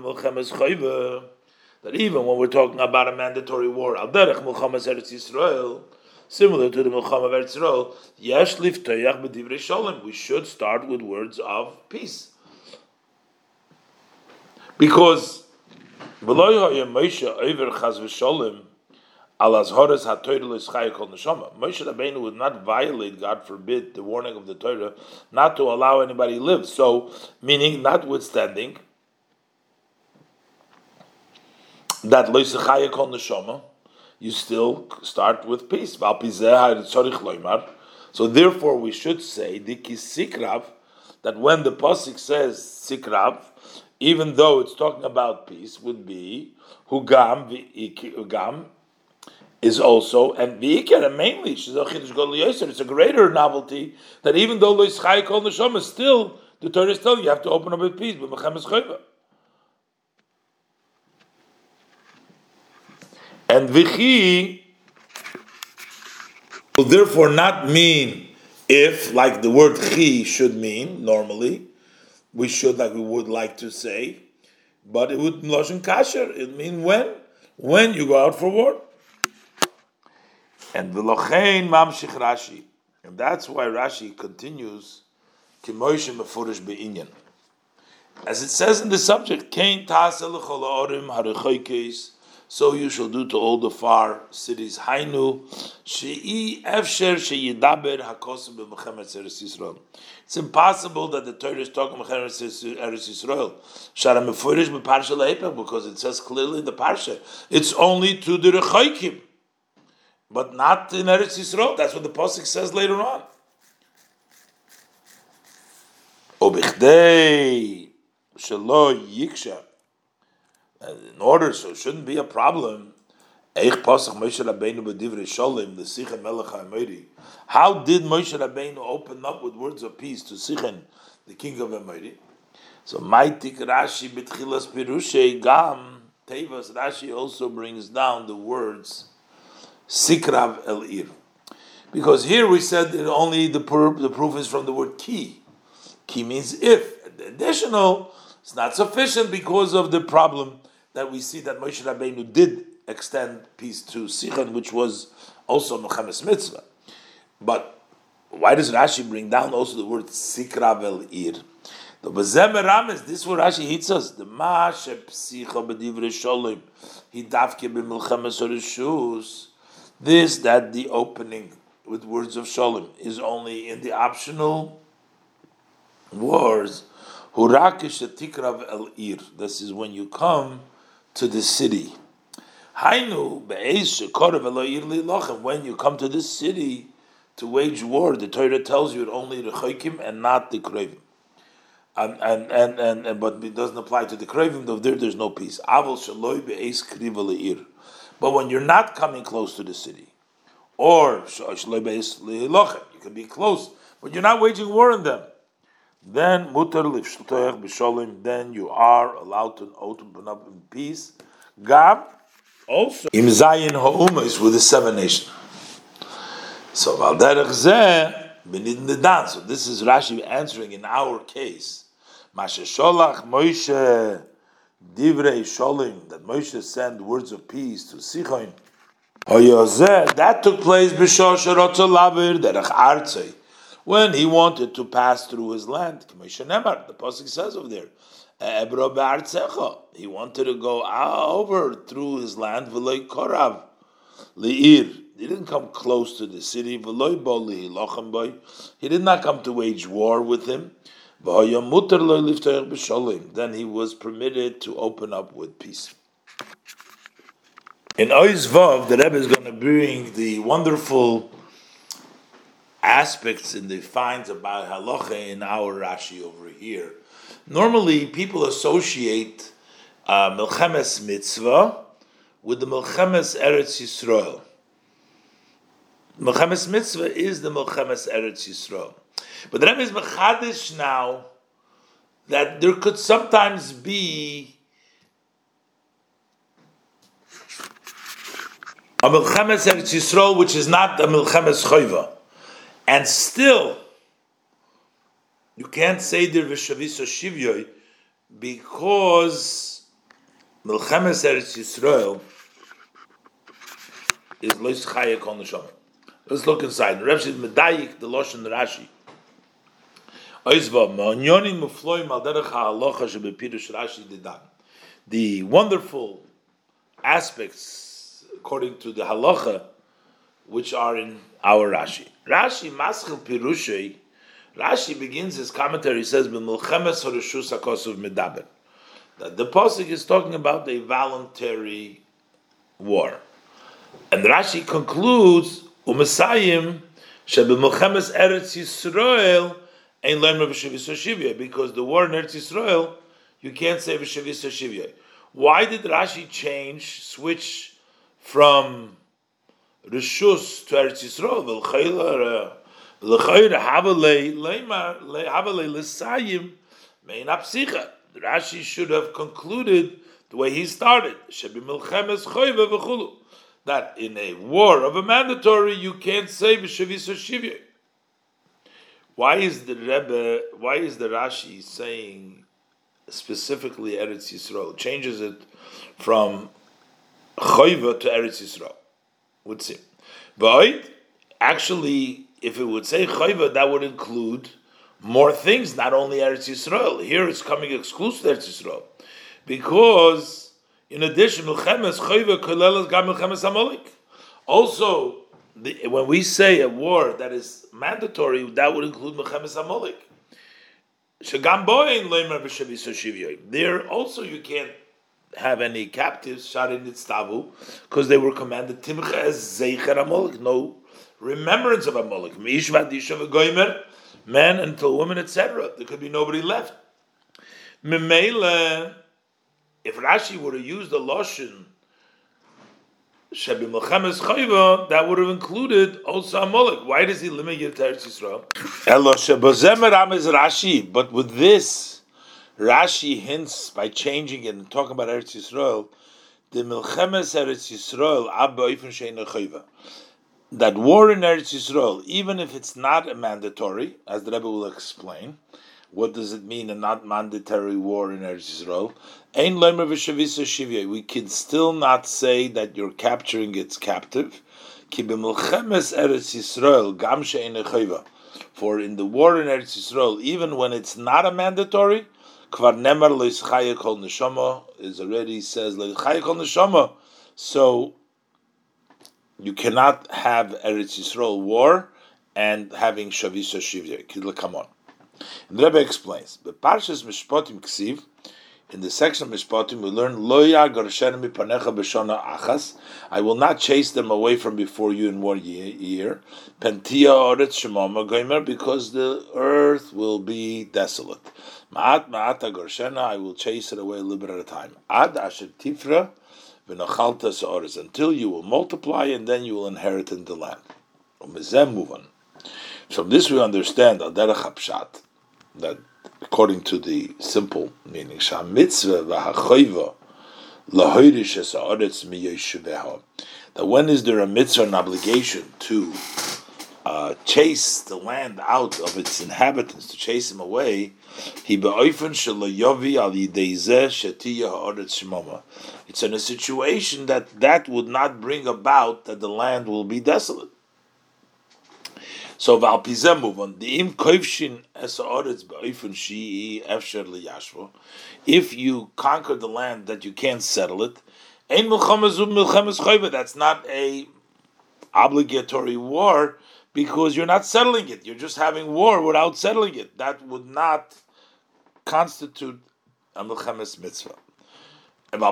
Speaker 1: even when we're talking about a mandatory war, Israel, similar to the Milchama of Israel, we should start with words of peace. Because Moshe Rabbeinu would not violate, God forbid, the warning of the Torah, not to allow anybody live. So, meaning, notwithstanding that L'Schayakol Neshama, you still start with peace. So therefore, we should say Sikrav that when the pasuk says Sikrav, even though it's talking about peace, would be Hugam is also and and mainly It's a greater novelty that even though Lois Chai Kol Neshama, still the Torah is telling you have to open up with peace, but Milchemes Chayva. And Vichi will therefore not mean if, like the word Chi should mean normally, we should like we would like to say, but it would Lashon Kasher, it mean when? When you go out for war. And v'lochein mamshich Rashi. And that's why Rashi continues, As it says in the subject, Kain so you shall do to all the far cities. Hainu she'i efsher sheyidaber hakosim b'mechemet Eretz Yisrael. It's impossible that the Torah is talking about Eretz Yisrael. Shara mefurish b'parsha le'epech because it says clearly in the parsha it's only to the rechoikim, but not in Eretz Yisrael. That's what the pasuk says later on. In order, so it shouldn't be a problem. How did Moshe Rabbeinu open up with words of peace to Sichon, the king of Amori? So Maitik Rashi Bitchilas Pirushe Gam Tevas Rashi also brings down the words Sikrav El Ir. Because here we said that only the, proof, the proof is from the word ki. Ki means if. The additional is not sufficient because of the problem that we see that Moshe Rabbeinu did extend peace to Sichon, which was also Milchemes Mitzvah. But why does Rashi bring down also the word Sikravel Ir? The Bazem Rames, this is what Rashi hits us. The Mashe Psicha B'divre Sholem, Hidavke B'milchemes Orishus. This, that the opening with words of Sholem is only in the optional wars. Hurakish Tikrav El Ir. This is when you come to the city. Hainu when you come to this city to wage war, the Torah tells you it only the chaykim and not the krevim. And, and, and, and, and, but it doesn't apply to the krevim, though there there's no peace. But when you're not coming close to the city, or you can be close, but you're not waging war on them, then mutar then you are allowed to open up in peace. Gab also im zayin ha'umas with the seven nations. So So this is Rashi answering in our case. Mashe sholach Moshe divrei sholim that Moshe sent words of peace to Sichon. That took place when he wanted to pass through his land. The Pasuk says over there, he wanted to go ah, over through his land. He didn't come close to the city, He did not come to wage war with him. Then he was permitted to open up with peace. In Oizvav, the Rebbe is going to bring the wonderful aspects and the finds about halacha in our Rashi over here. Normally, people associate uh, Mitzvah with the Milchemes Eretz Yisrael. Milchemes Mitzvah is the Milchemes Eretz Yisrael. But the Rebbe is Mechadish now that there could sometimes be a Milchemes Eretz Yisrael which is not a Milchemes Choiva. And still, you can't say the Vishavisa Shivyoy because Milchemes Eretz Yisrael is Lois Chayek on the Shalom. Let's look inside. Reb says Medayik, the Loshen Rashi. The wonderful aspects, according to the halacha, which are in our Rashi. Rashi Maschil Pirushei. Rashi begins his commentary. He says, "B'milchemes harishus hakosov medaber." That the pasuk is talking about a voluntary war, and Rashi concludes, "Umasayim sheb'milchemes Eretz Yisrael ein lemer b'shavis because the war in Eretz Yisrael you can't say b'shavis shivya. Why did Rashi change, switch from rishus to Eretz Yisrael. V'lchayla l'chayra havalei leimar havalei l'sayim mein apsicha. Rashi should have concluded the way he started. Shebi milchemes choyve v'chulu. That in a war of a mandatory you can't say b'shavis shivya. Why is the Rebbe? Why is the Rashi saying specifically Eretz Yisrael? Changes it from choyva to Eretz Yisrael would seem. But actually, if it would say chayva, that would include more things, not only Eretz Yisrael. Here it's coming exclusive Eretz Yisrael. Because, in addition, chayva gam. Also, the, when we say a war that is mandatory, that would include Milchemes Amalek. There also you can't have any captives shot in Itztavu because they were commanded Timcha as Zeicher no remembrance of Amalek. Men until women, etc. There could be nobody left. If Rashi would have used the Loshin Chayva, that would have included also Amalek. Why does he limit it to Eretz Yisrael? Elo Shebozemer is Rashi, but with this, Rashi hints by changing it and talking about Eretz Yisrael, the Milchemes Eretz Yisrael Abba Oifen Sheina Chayva. That war in Eretz Yisrael, even if it's not a mandatory, as the Rebbe will explain, what does it mean a not mandatory war in Eretz Yisrael? Ein lemer v'shavisa shivya. We can still not say that you're capturing its captive. Ki b'milchemes Eretz Yisrael gam she'en For in the war in Eretz Yisrael, even when it's not a mandatory, kvar nemar le'ischaya kol neshama is already says le'ischaya kol neshama. So you cannot have Eretz Yisrael war and having shavisa shivya. Come on. And the Rebbe explains, the Parshas Mishpatim Ksiv, in the section of Mishpatim, we learn Loya Garshen Mipanecha B'Shana Achas. I will not chase them away from before you in one year. Pentia Oretz Shemoma Goimer, because the earth will be desolate. Ma'at Ma'ata Garshena, I will chase it away a little bit at a time. Ad Asher Tifra V'Nachalta Sa'oretz, until you will multiply and then you will inherit in the land. From this we understand that according to the simple meaning, mitzvah v'hachoiva lahoirish esaretz miyeshuveha. That when is there a mitzvah, an obligation to uh, chase the land out of its inhabitants, to chase them away? He be'oifen shelayovi al yideizeh shetiya ha'aretz shemoma. It's in a situation that that would not bring about that the land will be desolate. So move on. The im koivshin. If you conquer the land that you can't settle it, ein chayva. That's not a obligatory war because you're not settling it. You're just having war without settling it. That would not constitute a milchamas mitzvah. And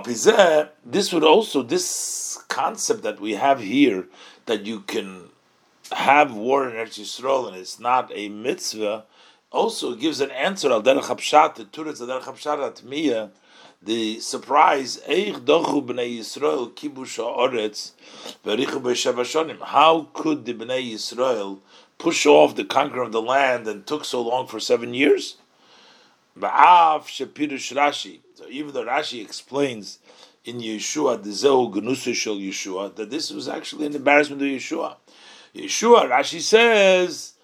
Speaker 1: this would also this concept that we have here that you can have war in Eretz Yisrael and it's not a mitzvah, also gives an answer al derech hapshat, the turetz al derech hapshat atmiya, the surprise, eich dochu b'nei Yisrael kibush ha'oretz v'richu b'shevashonim. How could the b'nei Yisrael push off the conquer of the land and took so long for seven years? Ba'af shepirush Rashi. So even though Rashi explains in Yehoshua, the Zehu Gnusu Yehoshua, that this was actually an embarrassment to Yehoshua. Yehoshua, Rashi says,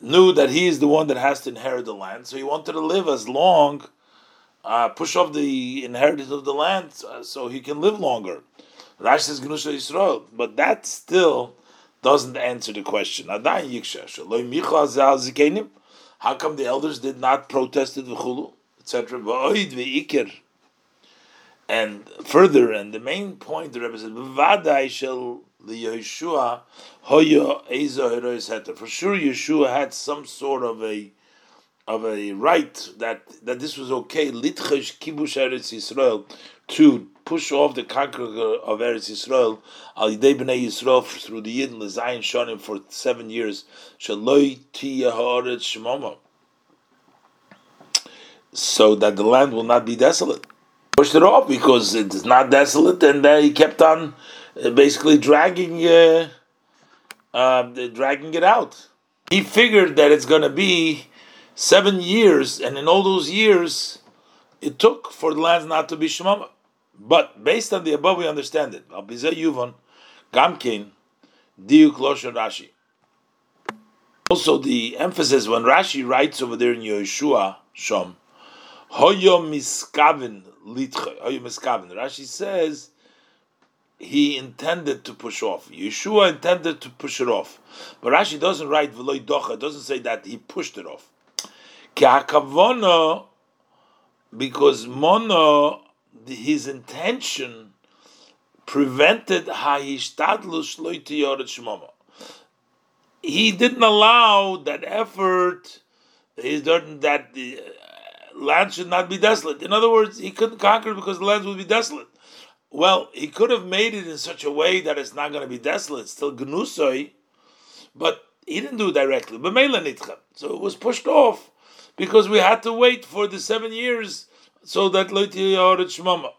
Speaker 1: knew that he is the one that has to inherit the land, so he wanted to live as long, uh, push off the inheritance of the land uh, so he can live longer. Rashi says, Gnusha Yisrael, but that still doesn't answer the question. How come the elders did not protest it, etc.? And further, and the main point the Rebbe said, Yehoshua Hoya For sure, Yehoshua had some sort of a of a right that that this was okay. Litchesh kibush Eretz Yisrael to push off the conqueror of Eretz Yisrael al yidei Yisrael through the Yidden Lezayin Shonim for seven years. Shaloi. So that the land will not be desolate. Pushed it off because it's not desolate, and then he kept on basically dragging uh, uh, dragging it out. He figured that it's going to be seven years, and in all those years, it took for the lands not to be shemama. But based on the above, we understand it. Also, the emphasis when Rashi writes over there in Yehoshua Shom, Hoyo miskavin litche. Hoyo miskavin. Rashi says he intended to push off. Yehoshua intended to push it off. But Rashi doesn't write Veloy Docha, doesn't say that he pushed it off. Because Mono, his intention prevented. He didn't allow that effort, that the land should not be desolate. In other words, he couldn't conquer because the land would be desolate. Well, he could have made it in such a way that it's not going to be desolate, still gnusoi, but he didn't do directly. So it was pushed off because we had to wait for the seven years so that Shmama.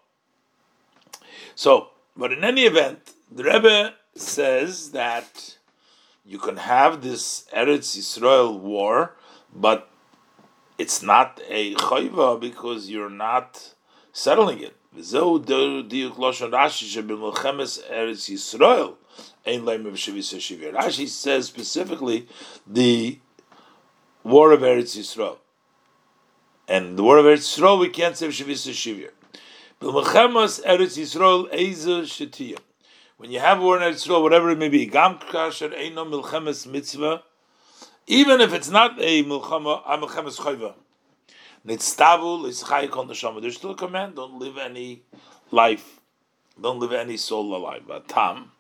Speaker 1: So, but in any event, the Rebbe says that you can have this Eretz Israel war, but it's not a chayva because you're not settling it. Rashi says specifically the war of Eretz Yisrael. And the war of Eretz Yisrael, we can't say Shavis Shivir. Eretz Yisrael Eza Shetiyah. When you have war in Eretz Yisrael, whatever it may be, Gam Kasher Eino Milchemes Mitzvah, even if it's not a Milchama, a Milchemes Chayva. Nitztavu Lischayik on the Shama. There's still a command, don't live any life, don't live any soul alive. But Tam,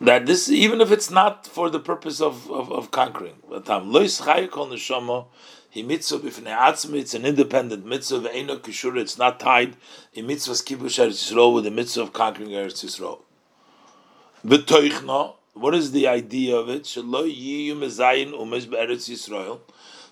Speaker 1: that this, even if it's not for the purpose of, of, of conquering, but Tam, Lois Chayik on the Shama, he mitzvah b'fnei atzmi, it's an independent mitzvah, ve'eno kishur, it's not tied in mitzvah's kibush Eretz Yisrael with the mitzvah of conquering Eretz Yisrael. V'toichno, what is the idea of it? Shelo yiyu mezayin umesh be'eretz Yisrael,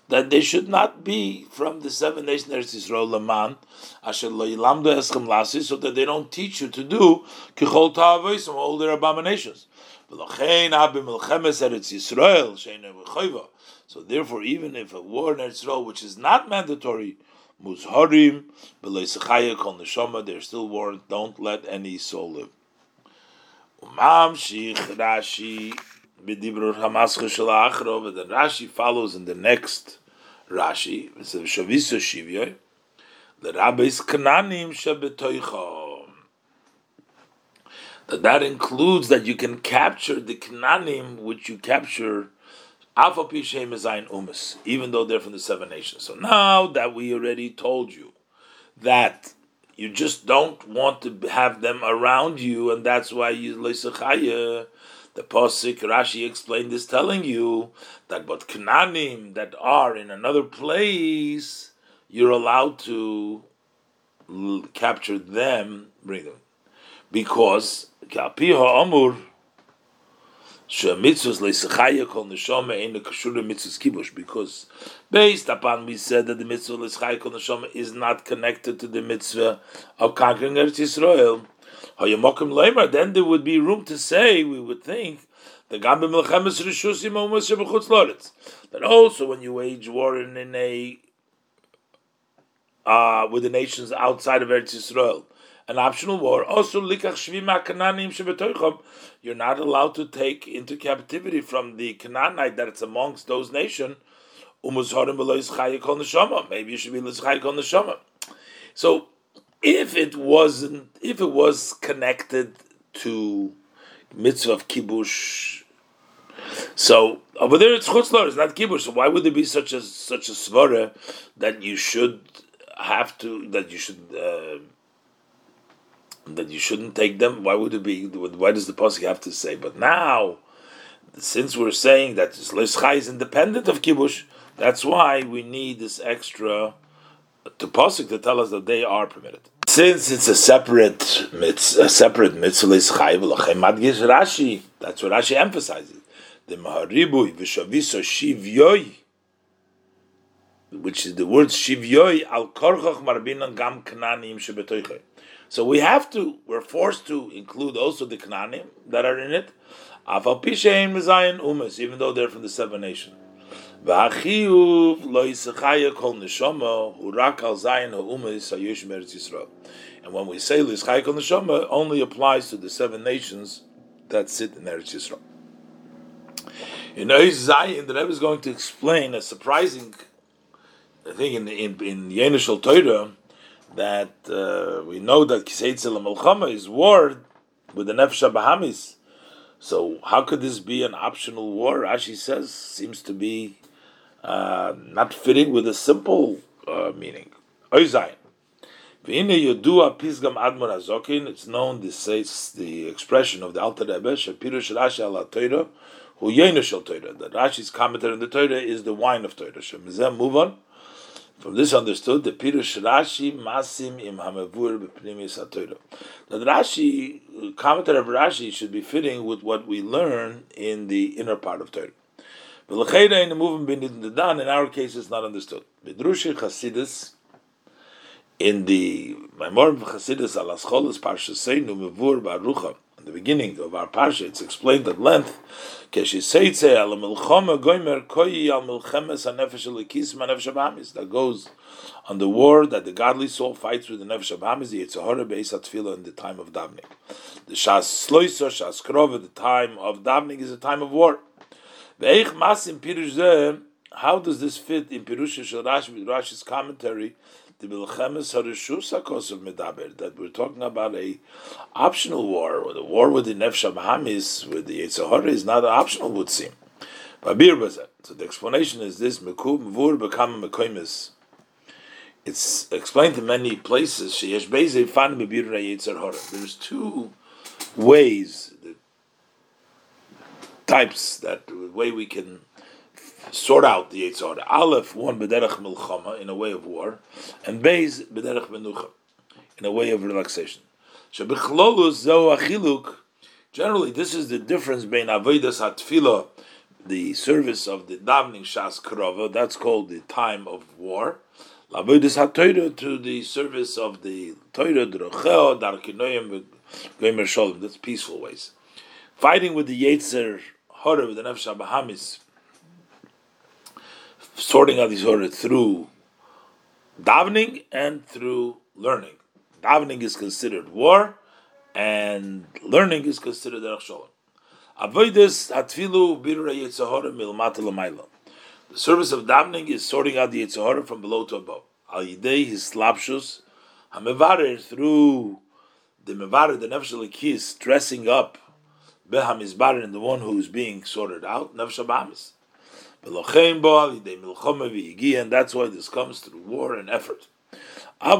Speaker 1: that they should not be from the seven nations Eretz Yisrael Laman, asher lo yilamdu eschem lasi, so that they don't teach you to do kichol ta'avoisim, all their abominations. V'lochein habim milchemes Eretz Yisrael, sheinu v'choiva, so therefore, even if a war in Israel, which is not mandatory, muzharim, b'leisachaya kol neshama, they're still warned, don't let any soul live. Umam shich Rashi b'dibrur hamaska shel achro, but then Rashi follows in the next Rashi, says, the rabbis kananim shabetoicha. That that includes that you can capture the kananim which you capture alpha pische mizayn umis, even though they're from the seven nations. So now that we already told you that you just don't want to have them around you, and that's why you leisachaya. The posik Rashi explained this, telling you that but knanim that are in another place, you're allowed to capture them, bring them, because kalpiha amur because based upon we said that the mitzvah l'schaya kol is not connected to the mitzvah of conquering Eretz Yisrael, then there would be room to say, we would think, that also when you wage war in, a uh, with the nations outside of Eretz Yisrael, an optional war. Also, likach shvima. You're not allowed to take into captivity from the Canaanite that it's amongst those nations. Maybe you should be l'schayik So, if it wasn't, if it was connected to mitzvah of kibush, so over there it's chutzlar, it's not kibush. So why would there be such a such a svara that you should have to that you should uh, that you shouldn't take them. Why would it be? Why does the pasuk have to say? But now, since we're saying that Leschai is independent of kibush, that's why we need this extra to pasuk to tell us that they are permitted. Since it's a separate mitzvah, a separate mitzvah Leschai v'lachem Rashi. That's what Rashi emphasizes. The maharibui v'shaviso shivyoi which is the word shivyoy al korchach marbinan gam kananim shebetoichay. So we have to, we're forced to include also the Kananim that are in it, Afal Pishain Mizayin Umas, even though they're from the seven nations. V'achiyuv lo yisachaya kol neshama hurak al zayin meretz Yisrael. And when we say l'yischaya kol neshama, only applies to the seven nations that sit in Eretz Yisrael. In Oiz Zayin, the Rebbe is going to explain a surprising thing in in in Yenishal Torah that uh, we know that Kiseitzel Melchama is war with the Nefesh Bahamis. So how could this be an optional war? Rashi says seems to be uh, not fitting with a simple uh, meaning. Oizayin. It's known this says the expression of the Alter Rebbe Shapirush Rashi ala Torah. That Rashi's commentary on the Torah is the wine of Torah. Shemizem move on. From this understood the Pirush Rashi Masim im Hamavur b'Pnimis HaTorah. The Rashi commentary of Rashi should be fitting with what we learn in the inner part of Torah. L'chayda in the movement in the Dan in our case it's not understood. Bidrushi Chasidus in the Maimor Chasidus Alas Cholas Parsha Seinu Mevur Barucha in the beginning of our parsha, it's explained at length. That goes on the war that the godly soul fights with the nefesh abamis, the yitzhahara beis atfila in the time of davening. The shas sloisa, shas krova, the time of davening is a time of war. How does this fit in Pirush Rashi, Rashi's commentary that we're talking about a optional war, or the war with the Nefesh Hamis, with the Yitzhahara, is not optional, would seem. So the explanation is this. It's explained in many places. There's two ways, types, that the way we can sort out the Yitzhar. Aleph, one bederach milchama, in a way of war, and Beis, bederach menucha, in a way of relaxation. Zo achiluk, generally this is the difference between avodas hatfila, the service of the davening shas krova, that's called the time of war, Lavodas HaTorah to the service of the Torah, Drocheo, Darkinoyim, Gomer Shalom, that's peaceful ways. Fighting with the Yetzer Horror, the Nefesh Bahamis, sorting out these orders through davening and through learning. Davening is considered war, and learning is considered derech shalom. Avoidus atfilu birra yitzahara milmata lamayla. The service of davening is sorting out the yitzahara from below to above. Al yidei his slapshus hamevarer through the mevarer the nefesh dressing up behamizbarer in the one who is being sorted out nefesh abamis and that's why this comes through war and effort. The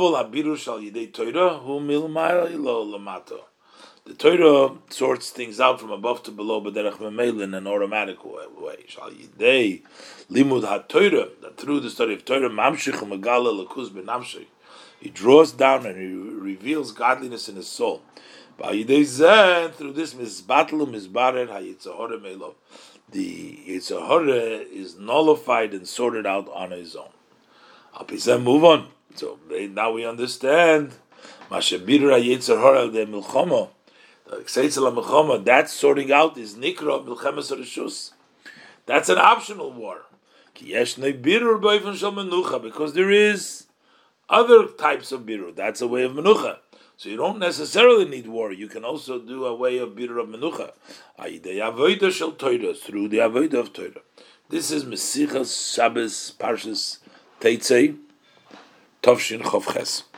Speaker 1: Torah sorts things out from above to below, but in an automatic way. That through the study of Torah, he draws down and he reveals godliness in his soul. Through this, the Yitzhahara is nullified and sorted out on his own. Alpizem, move on. So now we understand. Mashabira Yitzhahara de Milchama. That sorting out is Nikra Milchemes Rishus. That's an optional war. Because there is other types of biru. That's a way of menucha. So you don't necessarily need war. You can also do a way of birur of menucha. shel Torah through the avodah of Torah. This is Mesichas Shabbos Parshas Teitzei Tovshin Chovches.